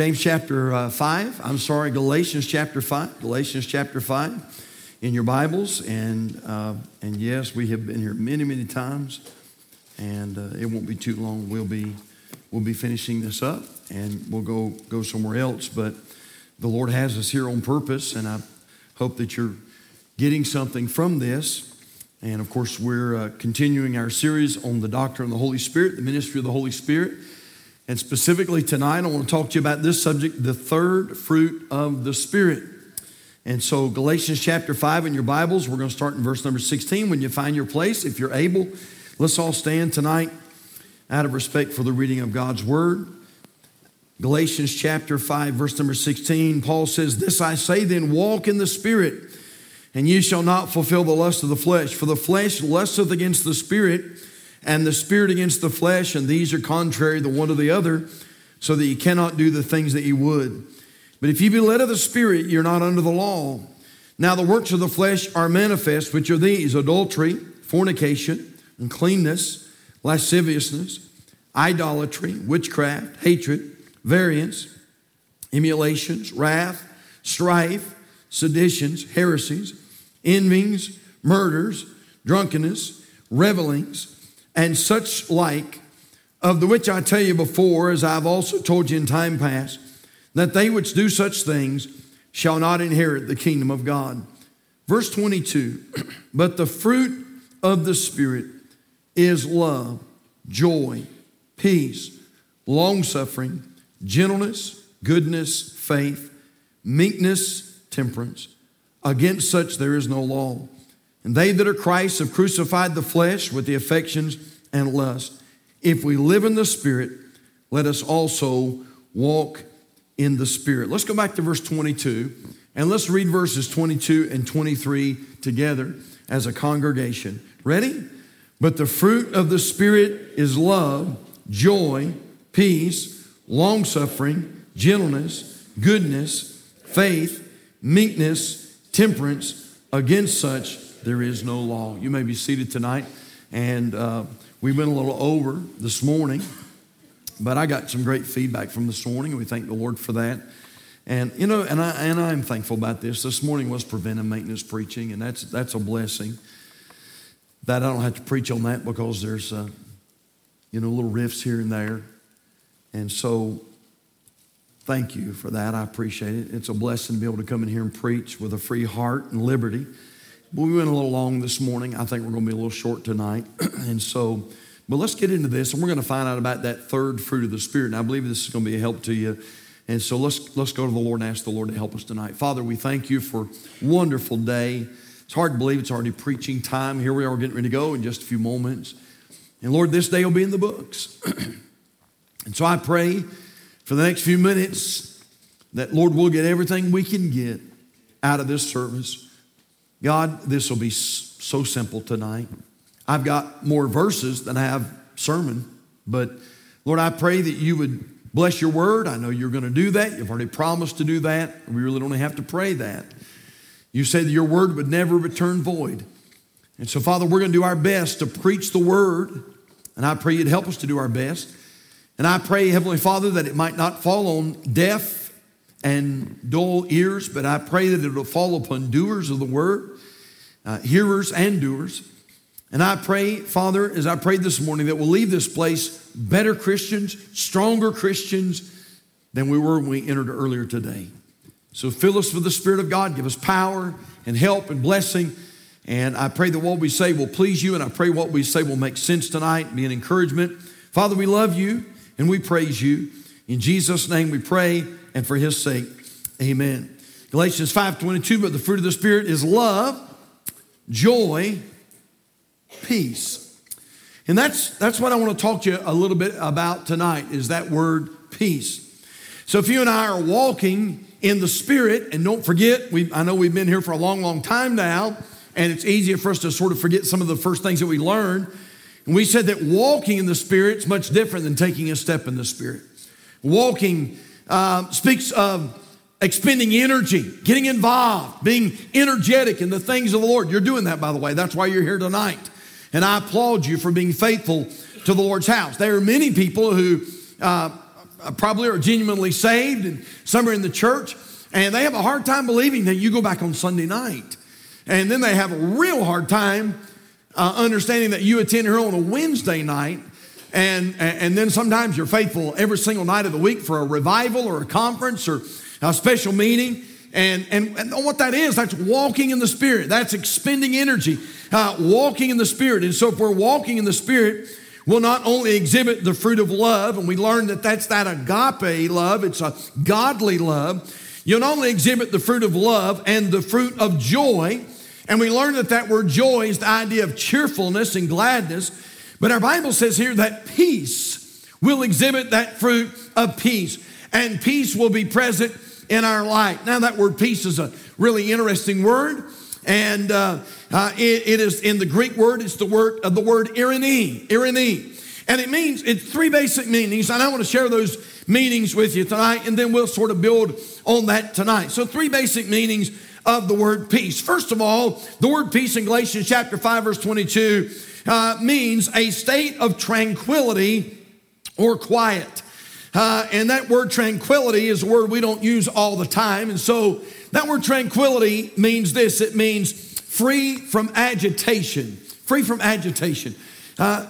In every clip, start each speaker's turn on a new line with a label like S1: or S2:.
S1: James chapter uh, 5, I'm sorry, Galatians chapter 5, Galatians chapter 5 in your Bibles. And, uh, and yes, we have been here many, many times, and uh, it won't be too long. We'll be, we'll be finishing this up and we'll go, go somewhere else. But the Lord has us here on purpose, and I hope that you're getting something from this. And of course, we're uh, continuing our series on the doctrine of the Holy Spirit, the ministry of the Holy Spirit. And specifically tonight, I want to talk to you about this subject the third fruit of the Spirit. And so, Galatians chapter 5 in your Bibles, we're going to start in verse number 16. When you find your place, if you're able, let's all stand tonight out of respect for the reading of God's Word. Galatians chapter 5, verse number 16, Paul says, This I say then, walk in the Spirit, and ye shall not fulfill the lust of the flesh. For the flesh lusteth against the Spirit and the spirit against the flesh, and these are contrary the one to the other, so that you cannot do the things that you would. But if you be led of the Spirit, you're not under the law. Now the works of the flesh are manifest, which are these adultery, fornication, uncleanness, lasciviousness, idolatry, witchcraft, hatred, variance, emulations, wrath, strife, seditions, heresies, envyings, murders, drunkenness, revelings and such like, of the which I tell you before, as I've also told you in time past, that they which do such things shall not inherit the kingdom of God. Verse 22 But the fruit of the Spirit is love, joy, peace, long suffering, gentleness, goodness, faith, meekness, temperance. Against such there is no law. And they that are Christ have crucified the flesh with the affections and lust. If we live in the Spirit, let us also walk in the Spirit. Let's go back to verse 22 and let's read verses 22 and 23 together as a congregation. Ready? But the fruit of the Spirit is love, joy, peace, long suffering, gentleness, goodness, faith, meekness, temperance. Against such, there is no law. You may be seated tonight, and uh, we went a little over this morning, but I got some great feedback from this morning, and we thank the Lord for that. And you know, and I and I'm thankful about this. This morning was preventive maintenance preaching, and that's that's a blessing. That I don't have to preach on that because there's, uh, you know, little riffs here and there, and so thank you for that. I appreciate it. It's a blessing to be able to come in here and preach with a free heart and liberty. We went a little long this morning. I think we're going to be a little short tonight. and so, but let's get into this and we're going to find out about that third fruit of the Spirit. And I believe this is going to be a help to you. And so let's, let's go to the Lord and ask the Lord to help us tonight. Father, we thank you for wonderful day. It's hard to believe it's already preaching time. Here we are getting ready to go in just a few moments. And Lord, this day will be in the books. and so I pray for the next few minutes that, Lord, we'll get everything we can get out of this service. God, this will be so simple tonight. I've got more verses than I have sermon, but Lord, I pray that you would bless your word. I know you're going to do that. You've already promised to do that. We really don't have to pray that. You said that your word would never return void. And so, Father, we're going to do our best to preach the word, and I pray you'd help us to do our best. And I pray, Heavenly Father, that it might not fall on deaf and dull ears, but I pray that it will fall upon doers of the word, uh, hearers and doers. And I pray, Father, as I prayed this morning, that we'll leave this place better Christians, stronger Christians than we were when we entered earlier today. So fill us with the Spirit of God, give us power and help and blessing. And I pray that what we say will please you, and I pray what we say will make sense tonight, be an encouragement. Father, we love you and we praise you. In Jesus' name we pray and for his sake. Amen. Galatians 5:22, but the fruit of the Spirit is love, joy, peace. And that's, that's what I want to talk to you a little bit about tonight is that word peace. So if you and I are walking in the Spirit, and don't forget, we, I know we've been here for a long, long time now, and it's easier for us to sort of forget some of the first things that we learned. And we said that walking in the Spirit is much different than taking a step in the Spirit. Walking uh, speaks of expending energy, getting involved, being energetic in the things of the Lord. You're doing that, by the way. That's why you're here tonight. And I applaud you for being faithful to the Lord's house. There are many people who uh, probably are genuinely saved and some are in the church, and they have a hard time believing that you go back on Sunday night. And then they have a real hard time uh, understanding that you attend here on a Wednesday night. And, and then sometimes you're faithful every single night of the week for a revival or a conference or a special meeting. And, and, and what that is, that's walking in the Spirit. That's expending energy, uh, walking in the Spirit. And so if we're walking in the Spirit, we'll not only exhibit the fruit of love, and we learn that that's that agape love, it's a godly love. You'll not only exhibit the fruit of love and the fruit of joy, and we learn that that word joy is the idea of cheerfulness and gladness. But our Bible says here that peace will exhibit that fruit of peace, and peace will be present in our life. Now, that word peace is a really interesting word. And uh, uh, it, it is in the Greek word, it's the word of uh, the word irene, irene. And it means, it's three basic meanings, and I want to share those meanings with you tonight, and then we'll sort of build on that tonight. So, three basic meanings of the word peace. First of all, the word peace in Galatians chapter 5, verse 22 uh, means a state of tranquility or quiet. Uh, and that word tranquility is a word we don't use all the time. And so that word tranquility means this it means free from agitation. Free from agitation. Uh,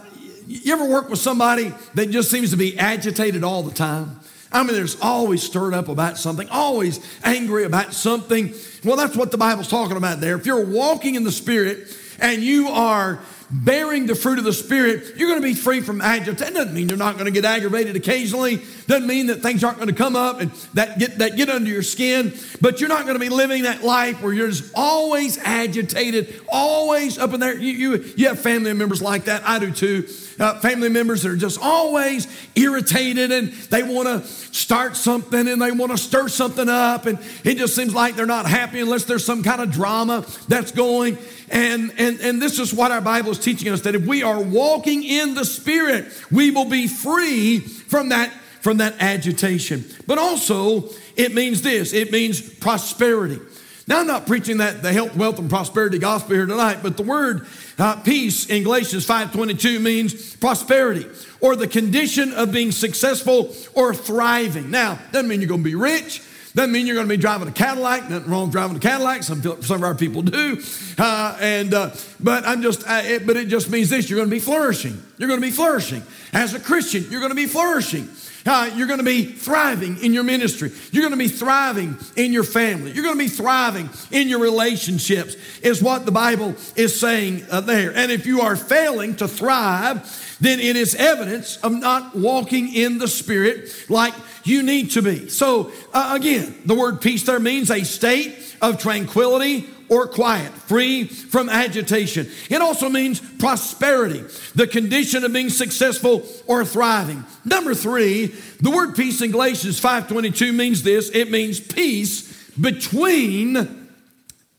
S1: you ever work with somebody that just seems to be agitated all the time? I mean, there's always stirred up about something, always angry about something. Well, that's what the Bible's talking about there. If you're walking in the Spirit and you are bearing the fruit of the Spirit, you're going to be free from agitation. That doesn't mean you're not going to get aggravated occasionally. Doesn't mean that things aren't going to come up and that get, that get under your skin. But you're not going to be living that life where you're just always agitated, always up in there. You, you, you have family members like that. I do too. Uh, family members that are just always irritated and they want to start something and they want to stir something up. And it just seems like they're not happy unless there's some kind of drama that's going. And, and, and this is what our Bible is teaching us that if we are walking in the Spirit, we will be free from that, from that agitation. But also, it means this it means prosperity. Now, I'm not preaching that the health, wealth, and prosperity gospel here tonight, but the word uh, peace in Galatians 5.22 means prosperity or the condition of being successful or thriving. Now, doesn't mean you're going to be rich. Doesn't mean you're going to be driving a Cadillac. Nothing wrong driving a Cadillac. Some, some of our people do. Uh, and uh, but I'm just. It, but it just means this: you're going to be flourishing. You're going to be flourishing as a Christian. You're going to be flourishing. Uh, you're going to be thriving in your ministry. You're going to be thriving in your family. You're going to be thriving in your relationships, is what the Bible is saying uh, there. And if you are failing to thrive, then it is evidence of not walking in the Spirit like you need to be. So, uh, again, the word peace there means a state of tranquility or quiet, free from agitation. It also means prosperity, the condition of being successful or thriving. Number three, the word peace in Galatians 5.22 means this. It means peace between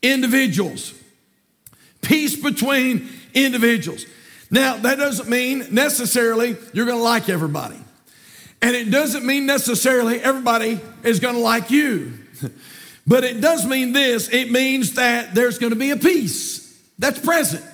S1: individuals. Peace between individuals. Now, that doesn't mean necessarily you're going to like everybody. And it doesn't mean necessarily everybody is going to like you. But it does mean this it means that there's going to be a peace that's present.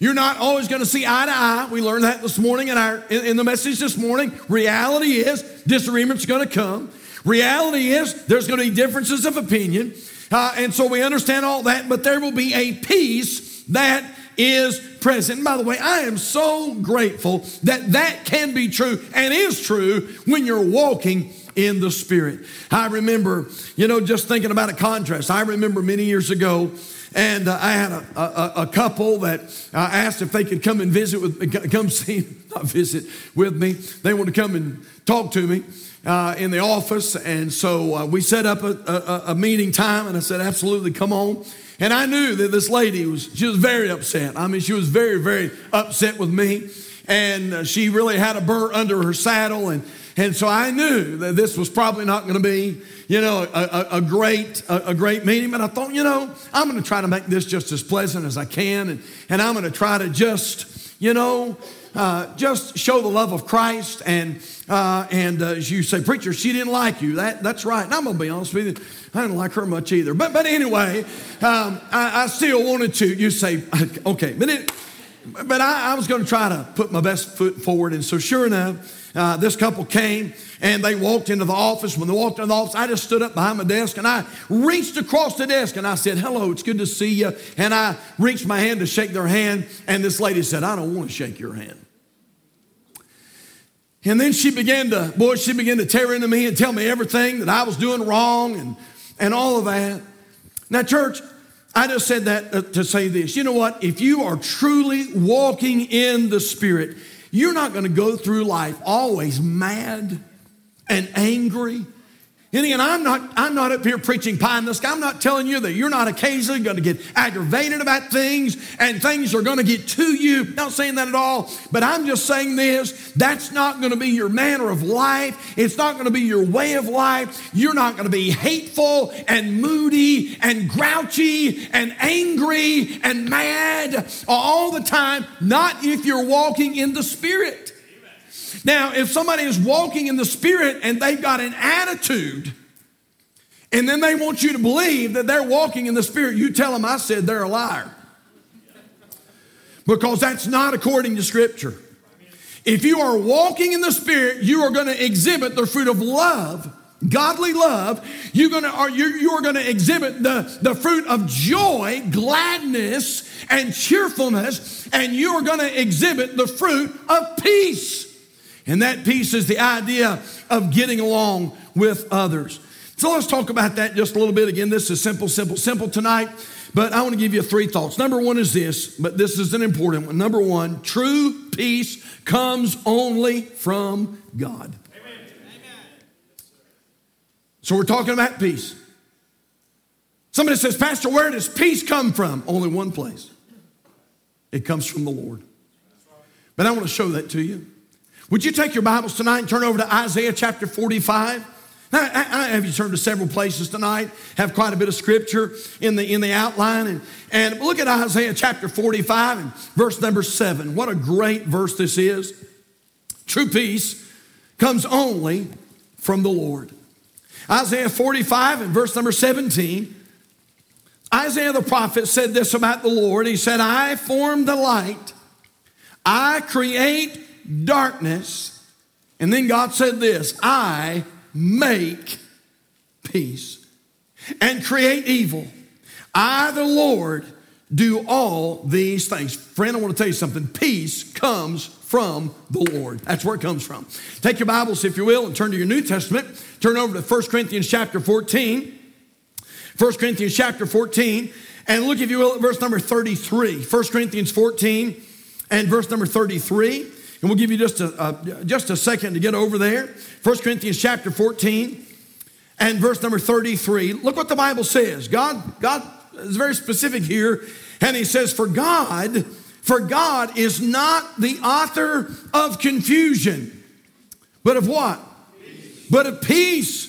S1: You're not always going to see eye to eye. We learned that this morning in, our, in, in the message this morning. Reality is disagreement's going to come. Reality is there's going to be differences of opinion. Uh, and so we understand all that, but there will be a peace that is present. And by the way, I am so grateful that that can be true and is true when you're walking in the Spirit. I remember, you know, just thinking about a contrast. I remember many years ago, and uh, I had a, a, a couple that uh, asked if they could come and visit with, come see, not visit with me. They wanted to come and talk to me. Uh, in the office, and so uh, we set up a, a, a meeting time, and I said, "Absolutely, come on." And I knew that this lady was, she was very upset. I mean, she was very, very upset with me. And uh, she really had a burr under her saddle. And and so I knew that this was probably not going to be, you know, a, a, a great, a, a, great meeting. But I thought, you know, I'm going to try to make this just as pleasant as I can. And, and I'm going to try to just, you know, uh, just show the love of Christ. And, uh, and uh, as you say, preacher, she didn't like you. That, that's right. And I'm going to be honest with you. I didn't like her much either. But, but anyway, um, I, I, still wanted to. You say, okay, but it, but I, I was going to try to put my best foot forward. And so, sure enough, uh, this couple came and they walked into the office. When they walked into the office, I just stood up behind my desk and I reached across the desk and I said, Hello, it's good to see you. And I reached my hand to shake their hand. And this lady said, I don't want to shake your hand. And then she began to, boy, she began to tear into me and tell me everything that I was doing wrong and, and all of that. Now, church, I just said that uh, to say this. You know what? If you are truly walking in the Spirit, you're not going to go through life always mad and angry and I'm not, I'm not up here preaching pie in the sky. I'm not telling you that you're not occasionally going to get aggravated about things and things are going to get to you. Not saying that at all, but I'm just saying this. That's not going to be your manner of life. It's not going to be your way of life. You're not going to be hateful and moody and grouchy and angry and mad all the time. Not if you're walking in the Spirit. Now, if somebody is walking in the Spirit and they've got an attitude, and then they want you to believe that they're walking in the Spirit, you tell them I said they're a liar. Because that's not according to Scripture. If you are walking in the Spirit, you are going to exhibit the fruit of love, godly love. You're going to, you are going to exhibit the, the fruit of joy, gladness, and cheerfulness, and you are going to exhibit the fruit of peace. And that peace is the idea of getting along with others. So let's talk about that just a little bit. Again, this is simple, simple, simple tonight, but I want to give you three thoughts. Number one is this, but this is an important one. Number one, true peace comes only from God. Amen. So we're talking about peace. Somebody says, Pastor, where does peace come from? Only one place. It comes from the Lord. But I want to show that to you. Would you take your Bibles tonight and turn over to Isaiah chapter 45? Now, I, have you turned to several places tonight, have quite a bit of scripture in the, in the outline. And, and look at Isaiah chapter 45 and verse number 7. What a great verse this is. True peace comes only from the Lord. Isaiah 45 and verse number 17. Isaiah the prophet said this about the Lord. He said, I form the light, I create darkness. And then God said this I make peace and create evil. I, the Lord, do all these things. Friend, I want to tell you something. Peace comes from the Lord. That's where it comes from. Take your Bibles, if you will, and turn to your New Testament. Turn over to 1 Corinthians chapter 14. 1 Corinthians chapter 14. And look, if you will, at verse number 33. 1 Corinthians 14 and verse number 33. And we'll give you just a, just a second to get over there. 1 Corinthians chapter 14 and verse number 33. Look what the Bible says. God, God is very specific here. And he says, For God, for God is not the author of confusion, but of what? Peace. But of peace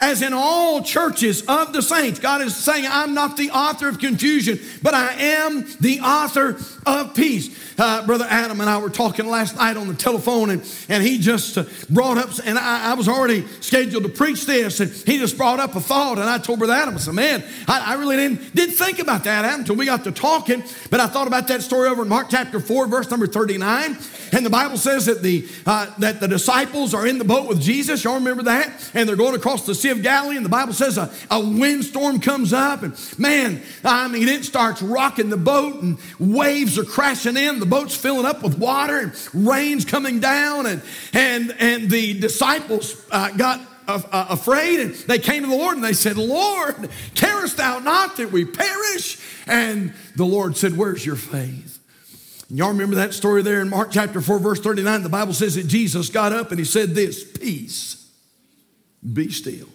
S1: as in all churches of the saints. God is saying, I'm not the author of confusion, but I am the author of peace. Uh, Brother Adam and I were talking last night on the telephone, and, and he just uh, brought up, and I, I, was already scheduled to preach this, and he just brought up a thought, and I told Brother Adam, I said, Man, I, I really didn't, didn't think about that, Adam, until we got to talking, but I thought about that story over in Mark chapter 4, verse number 39, and the Bible says that the, uh, that the disciples are in the boat with Jesus. Y'all remember that? And they're going across the Sea of Galilee, and the Bible says a, a windstorm comes up, and man, I mean, it starts rocking the boat, and waves are crashing in. The boat's filling up with water, and rain's coming down, and and and the disciples uh, got uh, afraid and they came to the Lord and they said, Lord, carest thou not that we perish? And the Lord said, Where's your faith? Y'all remember that story there in Mark chapter 4, verse 39? The Bible says that Jesus got up and he said this Peace, be still.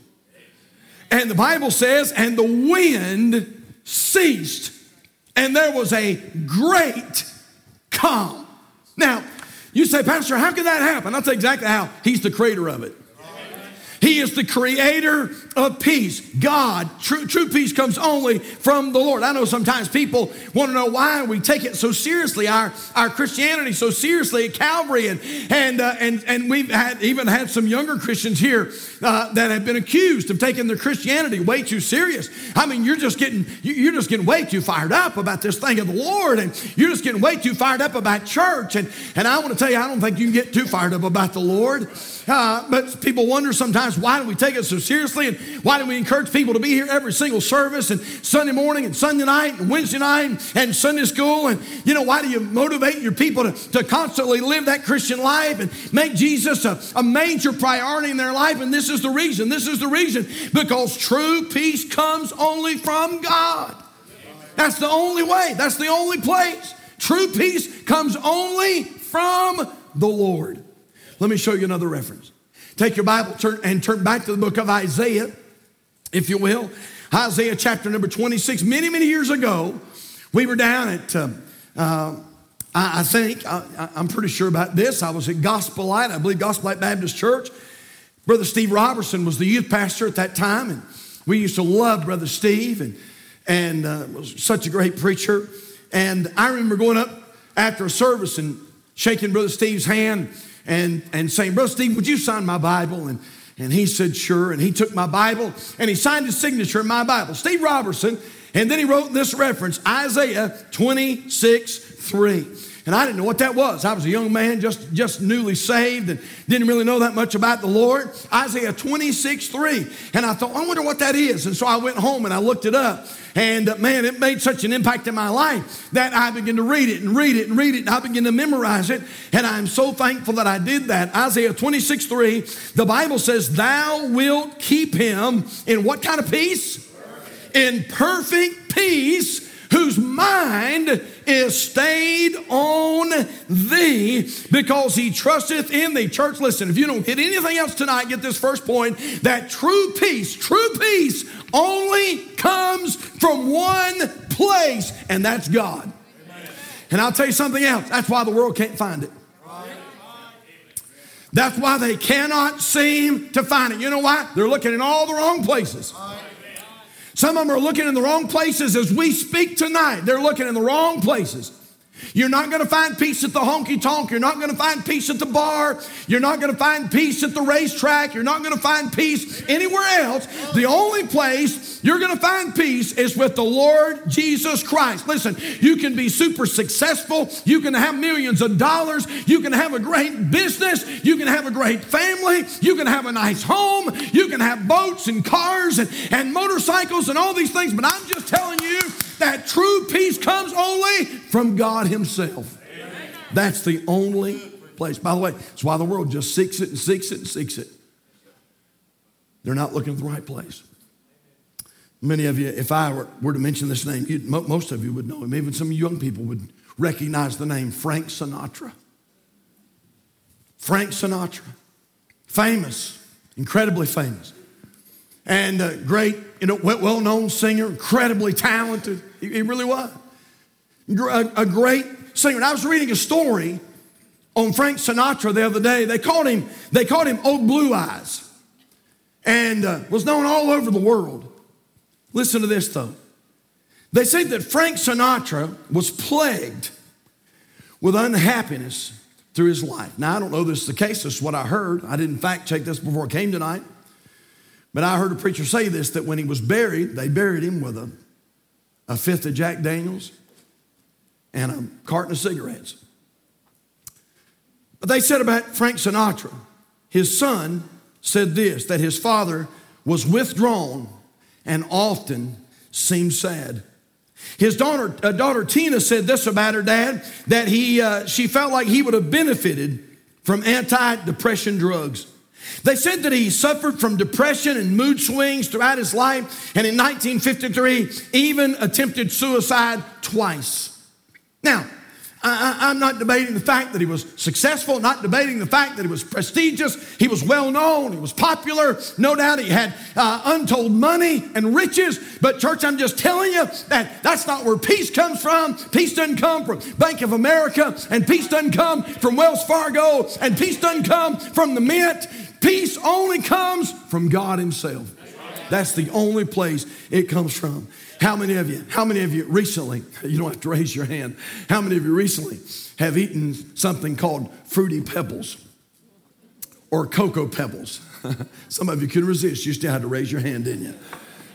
S1: And the Bible says, and the wind ceased, and there was a great calm. Now, you say, Pastor, how can that happen? You exactly how. He's the creator of it. He is the creator of peace. God, true, true peace comes only from the Lord. I know sometimes people want to know why we take it so seriously, our, our Christianity so seriously at Calvary. And, and, uh, and, and we've had, even had some younger Christians here uh, that have been accused of taking their Christianity way too serious. I mean, you're just getting, you're just getting way too fired up about this thing of the Lord. And you're just getting way too fired up about church. And, and I want to tell you, I don't think you can get too fired up about the Lord. Uh, but people wonder sometimes why do we take it so seriously? And why do we encourage people to be here every single service and Sunday morning and Sunday night and Wednesday night and Sunday school? And you know why do you motivate your people to, to constantly live that Christian life and make Jesus a, a major priority in their life? And this is the reason this is the reason. Because true peace comes only from God. That's the only way. That's the only place. True peace comes only from the Lord let me show you another reference. Take your Bible turn, and turn back to the book of Isaiah, if you will. Isaiah chapter number 26. Many, many years ago, we were down at, uh, uh, I, I, think, I, am pretty sure about this. I was at Gospel Light, I believe Gospel Light Baptist Church. Brother Steve Robertson was the youth pastor at that time, and we used to love Brother Steve, and, and uh, was such a great preacher. And I remember going up after a service and shaking Brother Steve's hand and, and saying, Brother Steve, would you sign my Bible? And, and he said, sure. And he took my Bible and he signed his signature in my Bible, Steve Robertson. And then he wrote this reference, Isaiah 26, 3. And I didn't know what that was. I was a young man, just, just newly saved, and didn't really know that much about the Lord. Isaiah 26, 3. And I thought, I wonder what that is. And so I went home and I looked it up. And uh, man, it made such an impact in my life that I began to read it and read it and read it. And I began to memorize it. And I'm so thankful that I did that. Isaiah 26, 3, the Bible says, Thou wilt keep him in what kind of peace? In perfect peace whose mind is stayed on thee because he trusteth in thee. Church, listen, if you don't get anything else tonight, get this first point that true peace, true peace only comes from one place, and that's God. And I'll tell you something else that's why the world can't find it. That's why they cannot seem to find it. You know why? They're looking in all the wrong places. Some of them are looking in the wrong places as we speak tonight. They're looking in the wrong places. You're not going to find peace at the honky tonk. You're not going to find peace at the bar. You're not going to find peace at the racetrack. You're not going to find peace anywhere else. The only place you're going to find peace is with the Lord Jesus Christ. Listen, you can be super successful. You can have millions of dollars. You can have a great business. You can have a great family. You can have a nice home. You can have boats and cars and, and motorcycles and all these things. But I'm just telling you that true peace comes only from God Himself. That's the only place. By the way, that's why the world just seeks it and seeks it and seeks it. They're not looking at the right place. Many of you, if I were, were to mention this name, most of you would know him. Even some young people would recognize the name Frank Sinatra. Frank Sinatra. Famous, incredibly famous. And a great, you know, well known singer, incredibly talented. He really was. A great singer. And I was reading a story on Frank Sinatra the other day. They called him, they called him Old Blue Eyes and uh, was known all over the world. Listen to this though. They say that Frank Sinatra was plagued with unhappiness through his life. Now, I don't know this is the case. This is what I heard. I didn't fact check this before I came tonight. But I heard a preacher say this that when he was buried, they buried him with a, a fifth of Jack Daniels and a carton of cigarettes. But they said about Frank Sinatra, his son said this that his father was withdrawn and often seemed sad. His daughter, uh, daughter Tina said this about her dad that he, uh, she felt like he would have benefited from anti-depression drugs. They said that he suffered from depression and mood swings throughout his life, and in 1953, even attempted suicide twice. Now, I, am not debating the fact that he was successful, not debating the fact that he was prestigious, he was well known, he was popular. No doubt he had uh, untold money and riches. But, church, I'm just telling you that that's not where peace comes from. Peace doesn't come from Bank of America, and peace doesn't come from Wells Fargo, and peace doesn't come from the Mint. Peace only comes from God Himself. That's the only place it comes from. How many of you, how many of you recently, you don't have to raise your hand, how many of you recently have eaten something called fruity pebbles or cocoa pebbles? Some of you couldn't resist. You still had to raise your hand, didn't you?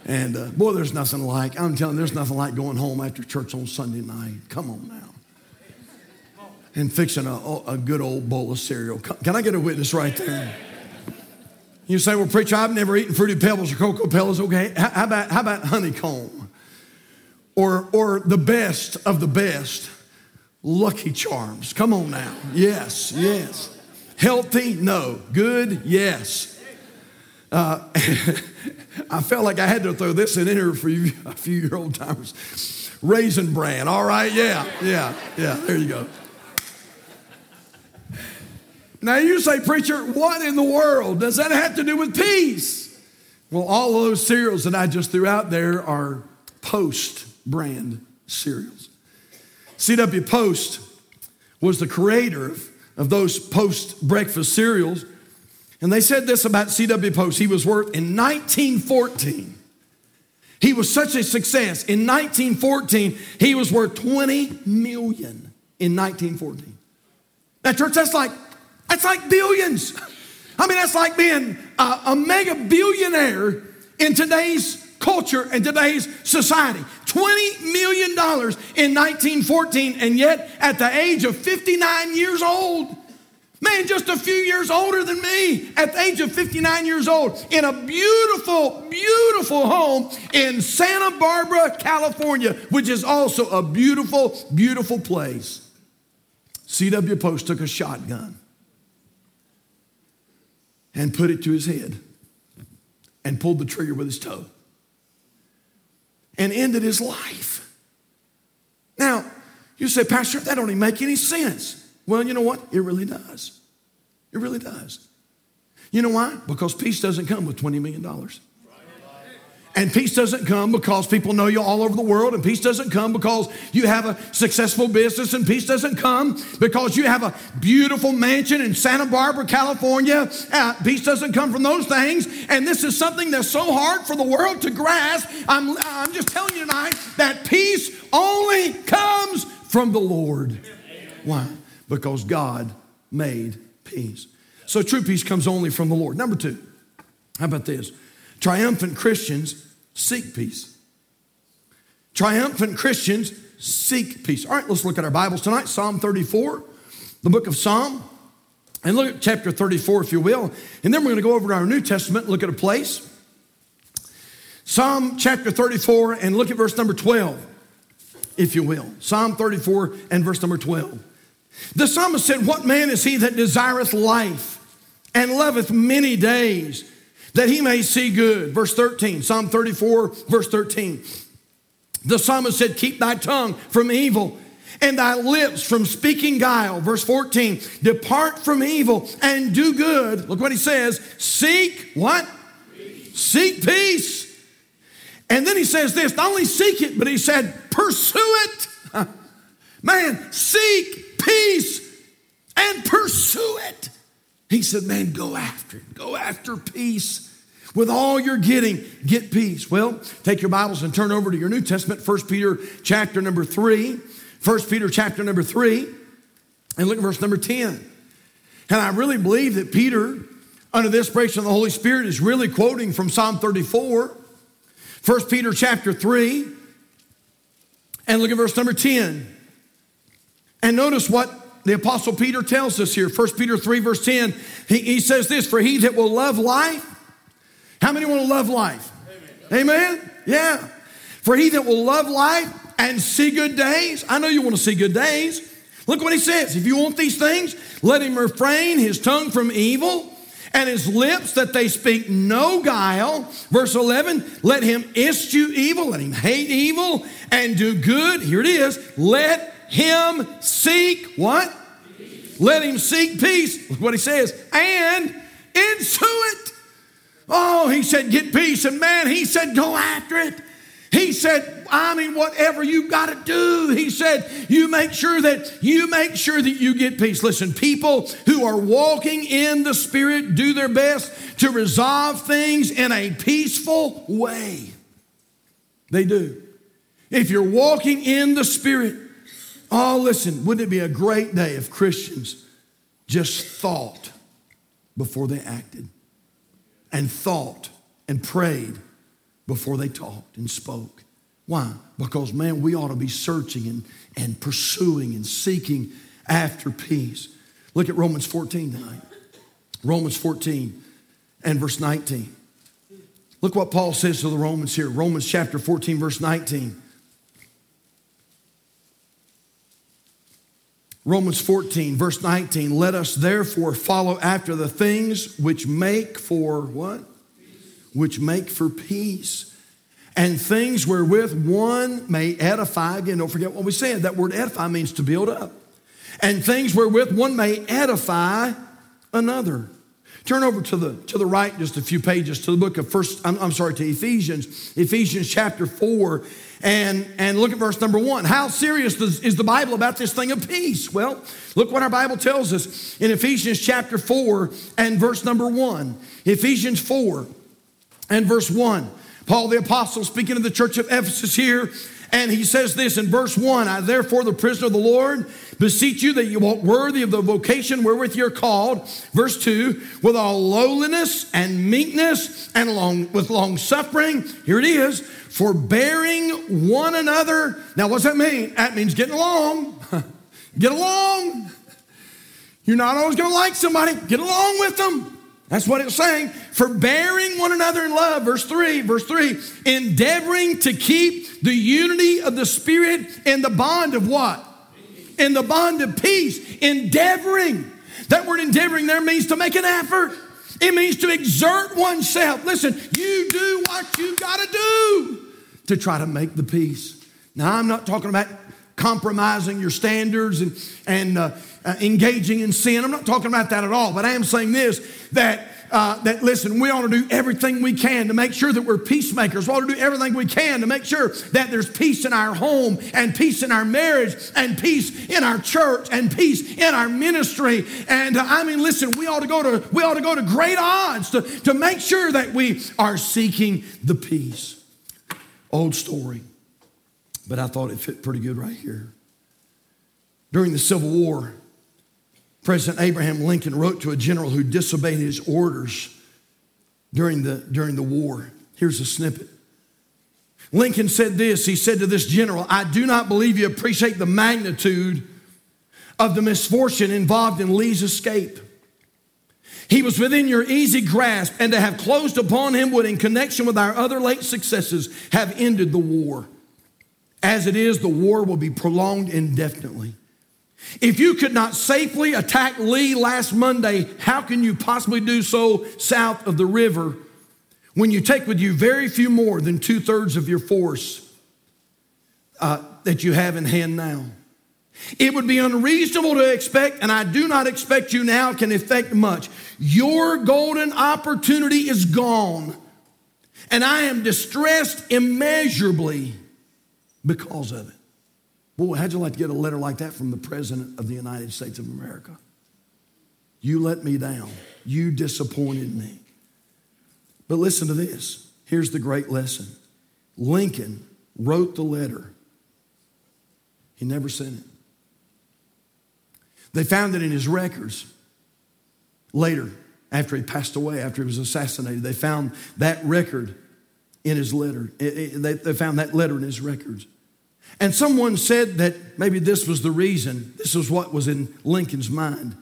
S1: And uh, boy, there's nothing like, I'm telling you, there's nothing like going home after church on Sunday night. Come on now. And fixing a, a good old bowl of cereal. Can I get a witness right there? You say, well, preacher, I've never eaten fruity pebbles or cocoa pebbles. Okay, how about, how about honeycomb? Or, or the best of the best, Lucky Charms. Come on now. Yes, yes. Healthy? No. Good? Yes. Uh, I felt like I had to throw this in here for you, a few year old timers. Raisin bran. All right. Yeah, yeah, yeah. There you go. Now you say, preacher, what in the world does that have to do with peace? Well, all of those cereals that I just threw out there are post brand cereals. C.W. Post was the creator of, of those post breakfast cereals. And they said this about C.W. Post. He was worth in 1914. He was such a success. In 1914, he was worth 20 million in 1914. Now, church, that's like that's like billions. I mean, that's like being a, a mega billionaire in today's culture and today's society. $20 million in 1914, and yet at the age of 59 years old, man, just a few years older than me, at the age of 59 years old, in a beautiful, beautiful home in Santa Barbara, California, which is also a beautiful, beautiful place. C.W. Post took a shotgun and put it to his head and pulled the trigger with his toe and ended his life. Now, you say, Pastor, that don't even make any sense. Well, you know what? It really does. It really does. You know why? Because peace doesn't come with $20 million. And peace doesn't come because people know you all over the world. And peace doesn't come because you have a successful business. And peace doesn't come because you have a beautiful mansion in Santa Barbara, California. Uh, peace doesn't come from those things. And this is something that's so hard for the world to grasp. I'm, I'm just telling you tonight that peace only comes from the Lord. Why? Because God made peace. So true peace comes only from the Lord. Number two, how about this? Triumphant Christians seek peace. Triumphant Christians seek peace. All right, let's look at our Bibles tonight. Psalm 34, the book of Psalm. And look at chapter 34, if you will. And then we're going to go over to our New Testament look at a place. Psalm chapter 34, and look at verse number 12, if you will. Psalm 34 and verse number 12. The psalmist said, What man is he that desireth life and loveth many days? That he may see good. Verse 13, Psalm 34, verse 13. The psalmist said, Keep thy tongue from evil and thy lips from speaking guile. Verse 14, depart from evil and do good. Look what he says seek what? Peace. Seek peace. And then he says this not only seek it, but he said, pursue it. Man, seek peace and pursue it. He said, Man, go after it. Go after peace. With all you're getting, get peace. Well, take your Bibles and turn over to your New Testament, 1 Peter chapter number 3. 1 Peter chapter number 3, and look at verse number 10. And I really believe that Peter, under the inspiration of the Holy Spirit, is really quoting from Psalm 34. 1 Peter chapter 3, and look at verse number 10. And notice what the Apostle Peter tells us here, 1 Peter 3, verse 10. He, he says this For he that will love life, how many want to love life? Amen. Amen? Yeah. For he that will love life and see good days, I know you want to see good days. Look what he says. If you want these things, let him refrain his tongue from evil and his lips that they speak no guile. Verse 11, let him eschew evil, let him hate evil and do good. Here it is. Let him seek what? Peace. Let him seek peace. What he says. And ensue it. Oh, he said, get peace. And man, he said, go after it. He said, I mean, whatever you got to do. He said, you make sure that you make sure that you get peace. Listen, people who are walking in the Spirit do their best to resolve things in a peaceful way. They do. If you're walking in the Spirit, oh, listen, wouldn't it be a great day if Christians just thought before they acted and thought and prayed before they talked and spoke? Why? Because, man, we ought to be searching and, and pursuing and seeking after peace. Look at Romans 14 tonight. Romans 14 and verse 19. Look what Paul says to the Romans here. Romans chapter 14, verse 19. Romans 14, verse 19. Let us therefore follow after the things which make for what? Which make for peace. And things wherewith one may edify. Again, don't forget what we said. That word edify means to build up. And things wherewith one may edify another. Turn over to the, to the right just a few pages to the book of first, I'm, I'm sorry, to Ephesians, Ephesians chapter 4, and, and look at verse number one. How serious does, is the Bible about this thing of peace? Well, look what our Bible tells us in Ephesians chapter 4 and verse number 1. Ephesians 4 and verse 1. Paul the Apostle speaking to the church of Ephesus here and he says this in verse 1 I, therefore, the prisoner of the Lord, beseech you that you walk worthy of the vocation wherewith you're called. Verse 2 with all lowliness and meekness and long, with long suffering. Here it is forbearing one another. Now, what's that mean? That means getting along. Get along. You're not always going to like somebody, get along with them. That's what it's saying. Forbearing one another in love. Verse 3, verse 3. Endeavoring to keep the unity of the Spirit in the bond of what? In the bond of peace. Endeavoring. That word endeavoring there means to make an effort. It means to exert oneself. Listen, you do what you got to do to try to make the peace. Now, I'm not talking about compromising your standards and, and uh, uh, engaging in sin. I'm not talking about that at all, but I am saying this that. Uh, that listen, we ought to do everything we can to make sure that we're peacemakers. We ought to do everything we can to make sure that there's peace in our home and peace in our marriage and peace in our church and peace in our ministry. And uh, I mean, listen, we ought to go to we ought to go to great odds to, to make sure that we are seeking the peace. Old story, but I thought it fit pretty good right here. During the Civil War, President Abraham Lincoln wrote to a general who disobeyed his orders during the, during the war. Here's a snippet. Lincoln said this He said to this general, I do not believe you appreciate the magnitude of the misfortune involved in Lee's escape. He was within your easy grasp, and to have closed upon him would, in connection with our other late successes, have ended the war. As it is, the war will be prolonged indefinitely. If you could not safely attack Lee last Monday, how can you possibly do so south of the river when you take with you very few more than two thirds of your force uh, that you have in hand now? It would be unreasonable to expect, and I do not expect you now can effect much. Your golden opportunity is gone, and I am distressed immeasurably because of it. Boy, how'd you like to get a letter like that from the President of the United States of America? You let me down. You disappointed me. But listen to this. Here's the great lesson Lincoln wrote the letter, he never sent it. They found it in his records later, after he passed away, after he was assassinated. They found that record in his letter. they found that letter in his records. And someone said that maybe this was the reason, this was what was in Lincoln's mind.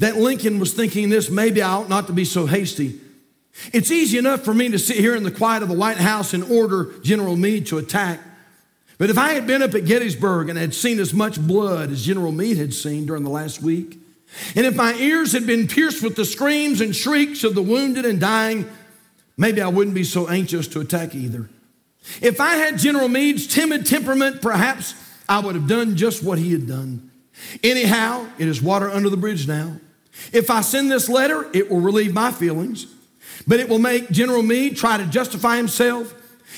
S1: That Lincoln was thinking this, maybe I ought not to be so hasty. It's easy enough for me to sit here in the quiet of the White House and order General Meade to attack. But if I had been up at Gettysburg and had seen as much blood as General Meade had seen during the last week, and if my ears had been pierced with the screams and shrieks of the wounded and dying, maybe I wouldn't be so anxious to attack either. If I had General Meade's timid temperament, perhaps I would have done just what he had done. Anyhow, it is water under the bridge now. If I send this letter, it will relieve my feelings, but it will make General Meade try to justify himself.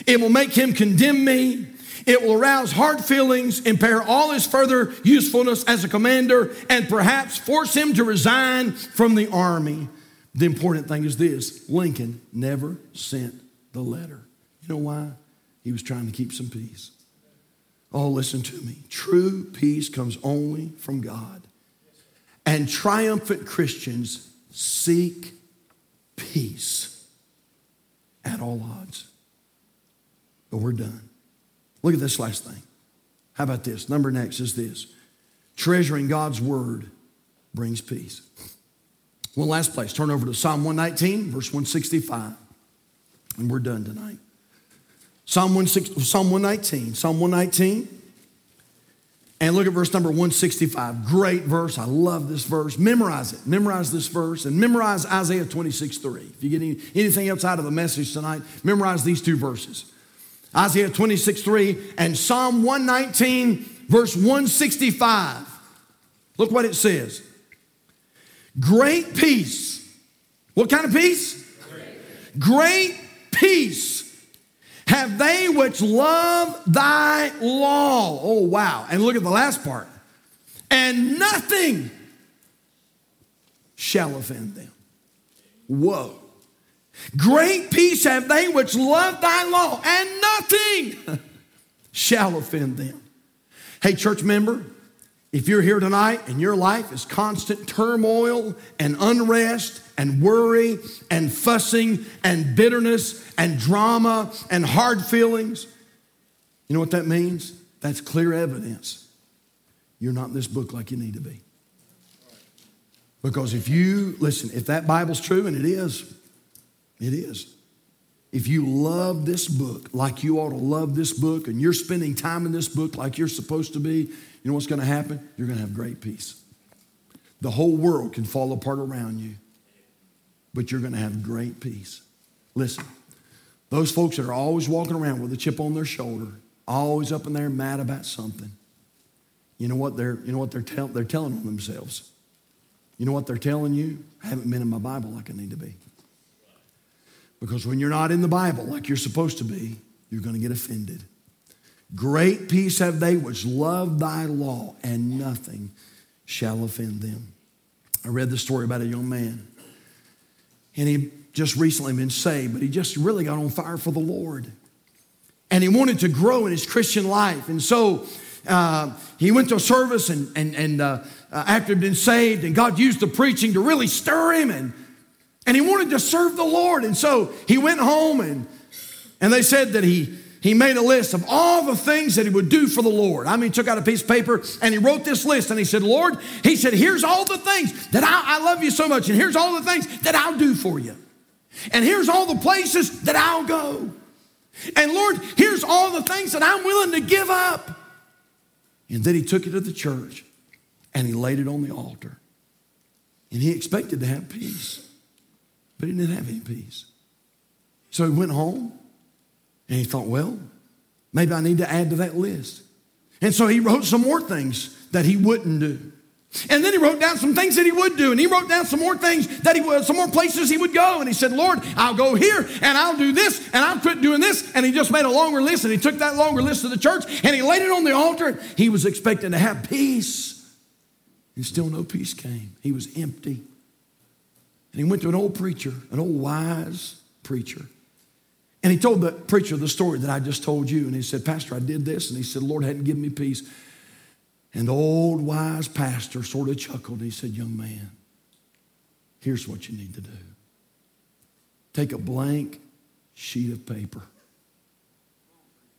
S1: It will make him condemn me. It will arouse hard feelings, impair all his further usefulness as a commander, and perhaps force him to resign from the army. The important thing is this Lincoln never sent the letter. You know why? He was trying to keep some peace. Oh, listen to me. True peace comes only from God. And triumphant Christians seek peace at all odds. But we're done. Look at this last thing. How about this? Number next is this treasuring God's word brings peace. One last place. Turn over to Psalm 119, verse 165. And we're done tonight. Psalm, 16, Psalm 119. Psalm 119. And look at verse number 165. Great verse. I love this verse. Memorize it. Memorize this verse and memorize Isaiah 26 3. If you get any, anything else out of the message tonight, memorize these two verses. Isaiah 26 3 and Psalm 119, verse 165. Look what it says. Great peace. What kind of peace? Great, Great peace have they which love thy law. Oh, wow. And look at the last part. And nothing shall offend them. Whoa. Great peace have they which love thy law, and nothing shall offend them. Hey, church member, if you're here tonight and your life is constant turmoil and unrest and worry and fussing and bitterness and drama and hard feelings, you know what that means? That's clear evidence you're not in this book like you need to be. Because if you, listen, if that Bible's true, and it is, it is. If you love this book like you ought to love this book, and you're spending time in this book like you're supposed to be, you know what's going to happen? You're going to have great peace. The whole world can fall apart around you, but you're going to have great peace. Listen, those folks that are always walking around with a chip on their shoulder, always up in there mad about something, you know what they're, you know what they're, tell, they're telling on themselves? You know what they're telling you? I haven't been in my Bible like I need to be. Because when you're not in the Bible like you're supposed to be, you're going to get offended. Great peace have they which love thy law, and nothing shall offend them. I read the story about a young man, and he just recently been saved, but he just really got on fire for the Lord. And he wanted to grow in his Christian life. And so uh, he went to a service, and, and, and uh, uh after he'd been saved, and God used the preaching to really stir him, and, and he wanted to serve the Lord. And so he went home, and, and they said that he he made a list of all the things that he would do for the Lord. I mean, he took out a piece of paper and he wrote this list and he said, Lord, he said, here's all the things that I, I love you so much, and here's all the things that I'll do for you. And here's all the places that I'll go. And Lord, here's all the things that I'm willing to give up. And then he took it to the church and he laid it on the altar. And he expected to have peace, but he didn't have any peace. So he went home and he thought, well, maybe I need to add to that list. And so he wrote some more things that he wouldn't do. And then he wrote down some things that he would do, and he wrote down some more things that he would, some more places he would go. And he said, Lord, I'll go here, and I'll do this, and I'll quit doing this. And he just made a longer list, and he took that longer list to the church, and he laid it on the altar. He was expecting to have peace. And still no peace came. He was empty. And he went to an old preacher, an old wise preacher. And he told the preacher the story that I just told you. And he said, Pastor, I did this. And he said, Lord hadn't given me peace. And the old wise pastor sort of chuckled. He said, Young man, here's what you need to do take a blank sheet of paper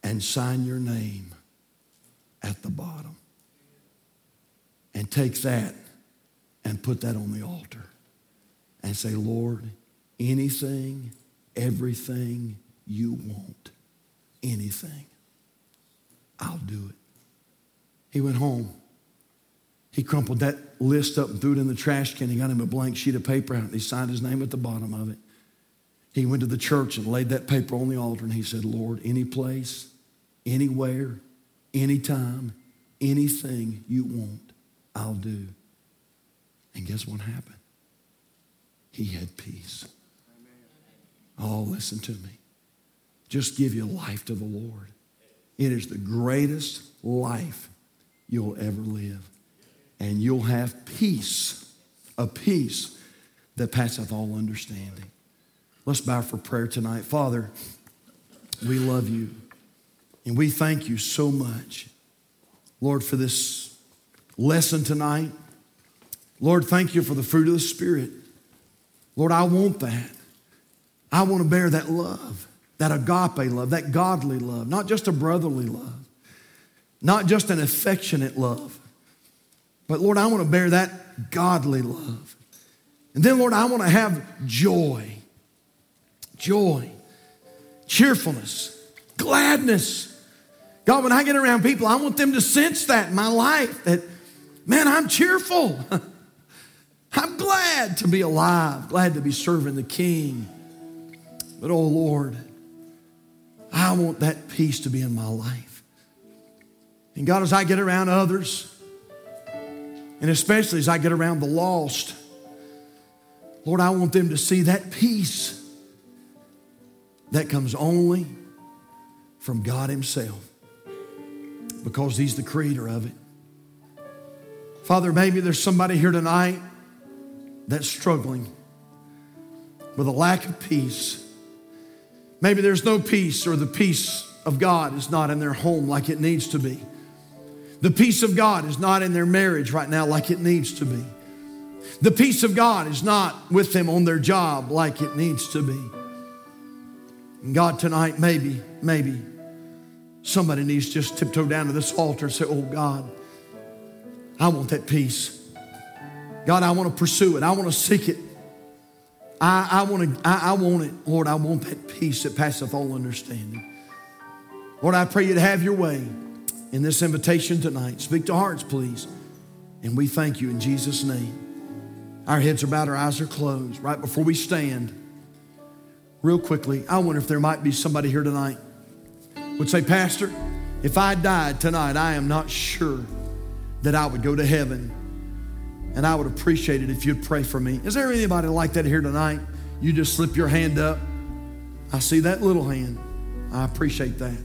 S1: and sign your name at the bottom. And take that and put that on the altar and say, Lord, anything, everything you want, anything, I'll do it. He went home. He crumpled that list up and threw it in the trash can. He got him a blank sheet of paper out and he signed his name at the bottom of it. He went to the church and laid that paper on the altar and he said, Lord, any place, anywhere, anytime, anything you want, I'll do. And guess what happened? He had peace. Oh, listen to me. Just give your life to the Lord. It is the greatest life you'll ever live. And you'll have peace, a peace that passeth all understanding. Let's bow for prayer tonight. Father, we love you and we thank you so much, Lord, for this lesson tonight. Lord, thank you for the fruit of the Spirit. Lord, I want that. I want to bear that love, that agape love, that godly love, not just a brotherly love, not just an affectionate love, but Lord, I want to bear that godly love. And then, Lord, I want to have joy, joy, cheerfulness, gladness. God, when I get around people, I want them to sense that in my life that, man, I'm cheerful. I'm glad to be alive, glad to be serving the King. But oh Lord, I want that peace to be in my life. And God, as I get around others, and especially as I get around the lost, Lord, I want them to see that peace that comes only from God Himself because He's the creator of it. Father, maybe there's somebody here tonight that's struggling with a lack of peace. Maybe there's no peace, or the peace of God is not in their home like it needs to be. The peace of God is not in their marriage right now like it needs to be. The peace of God is not with them on their job like it needs to be. And God, tonight, maybe, maybe somebody needs to just tiptoe down to this altar and say, Oh God, I want that peace. God, I want to pursue it. I want to seek it. I, I want to, I, I want it. Lord, I want that peace that passeth all understanding. Lord, I pray you to have your way in this invitation tonight. Speak to hearts, please. And we thank you in Jesus' name. Our heads are bowed, our eyes are closed. Right before we stand, real quickly, I wonder if there might be somebody here tonight would say, Pastor, if I died tonight, I am not sure that I would go to heaven. And I would appreciate it if you'd pray for me. Is there anybody like that here tonight? You just slip your hand up. I see that little hand. I appreciate that.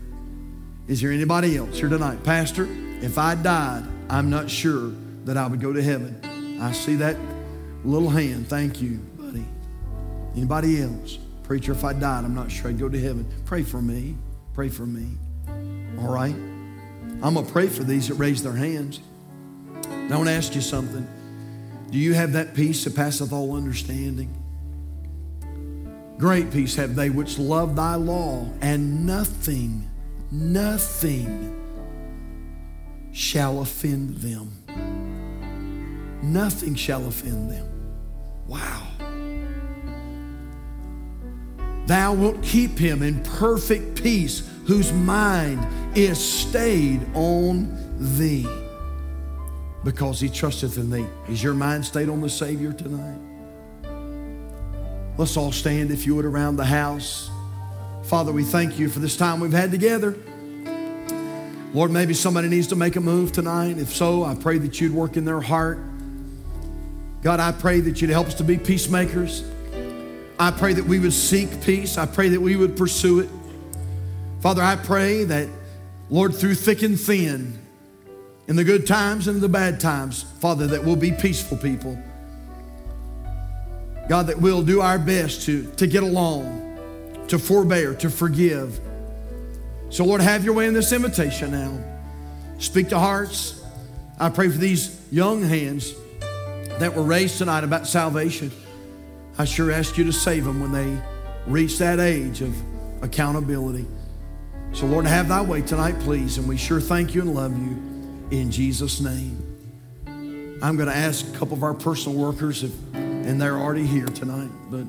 S1: Is there anybody else here tonight? Pastor, if I died, I'm not sure that I would go to heaven. I see that little hand. Thank you, buddy. Anybody else? Preacher, if I died, I'm not sure I'd go to heaven. Pray for me. Pray for me. All right? I'm going to pray for these that raise their hands. Now, I want to ask you something. Do you have that peace that passeth all understanding? Great peace have they which love thy law, and nothing, nothing shall offend them. Nothing shall offend them. Wow. Thou wilt keep him in perfect peace, whose mind is stayed on thee, because he trusteth in thee. Is your mind stayed on the Savior tonight? Let's all stand, if you would, around the house. Father, we thank you for this time we've had together. Lord, maybe somebody needs to make a move tonight. If so, I pray that you'd work in their heart. God, I pray that you'd help us to be peacemakers. I pray that we would seek peace. I pray that we would pursue it. Father, I pray that, Lord, through thick and thin, in the good times and the bad times, Father, that we'll be peaceful people. God, that we'll do our best to, to get along, to forbear, to forgive. So, Lord, have your way in this invitation now. Speak to hearts. I pray for these young hands that were raised tonight about salvation. I sure ask you to save them when they reach that age of accountability. So, Lord, have thy way tonight, please. And we sure thank you and love you in Jesus' name. I'm going to ask a couple of our personal workers, if, and they're already here tonight. But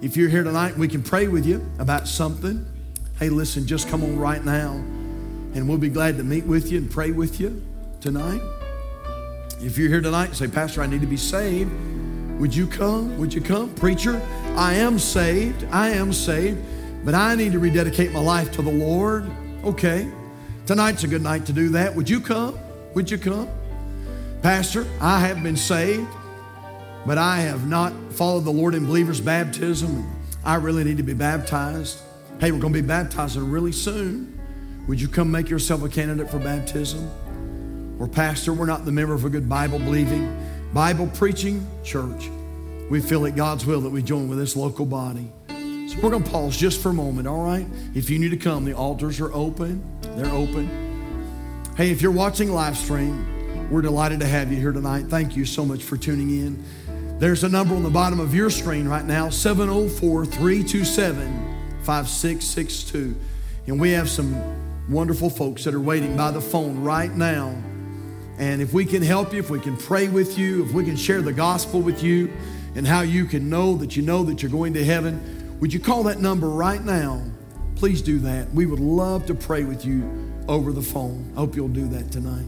S1: if you're here tonight, we can pray with you about something. Hey, listen, just come on right now, and we'll be glad to meet with you and pray with you tonight. If you're here tonight and say, Pastor, I need to be saved, would you come? Would you come? Preacher, I am saved. I am saved, but I need to rededicate my life to the Lord. Okay. Tonight's a good night to do that. Would you come? Would you come? Pastor, I have been saved, but I have not followed the Lord in believer's baptism. I really need to be baptized. Hey, we're going to be baptizing really soon. Would you come make yourself a candidate for baptism? Or, Pastor, we're not the member of a good Bible believing, Bible preaching church. We feel it God's will that we join with this local body. So we're going to pause just for a moment, all right? If you need to come, the altars are open. They're open. Hey, if you're watching live stream, we're delighted to have you here tonight. Thank you so much for tuning in. There's a number on the bottom of your screen right now 704 327 5662. And we have some wonderful folks that are waiting by the phone right now. And if we can help you, if we can pray with you, if we can share the gospel with you, and how you can know that you know that you're going to heaven, would you call that number right now? Please do that. We would love to pray with you over the phone. I hope you'll do that tonight.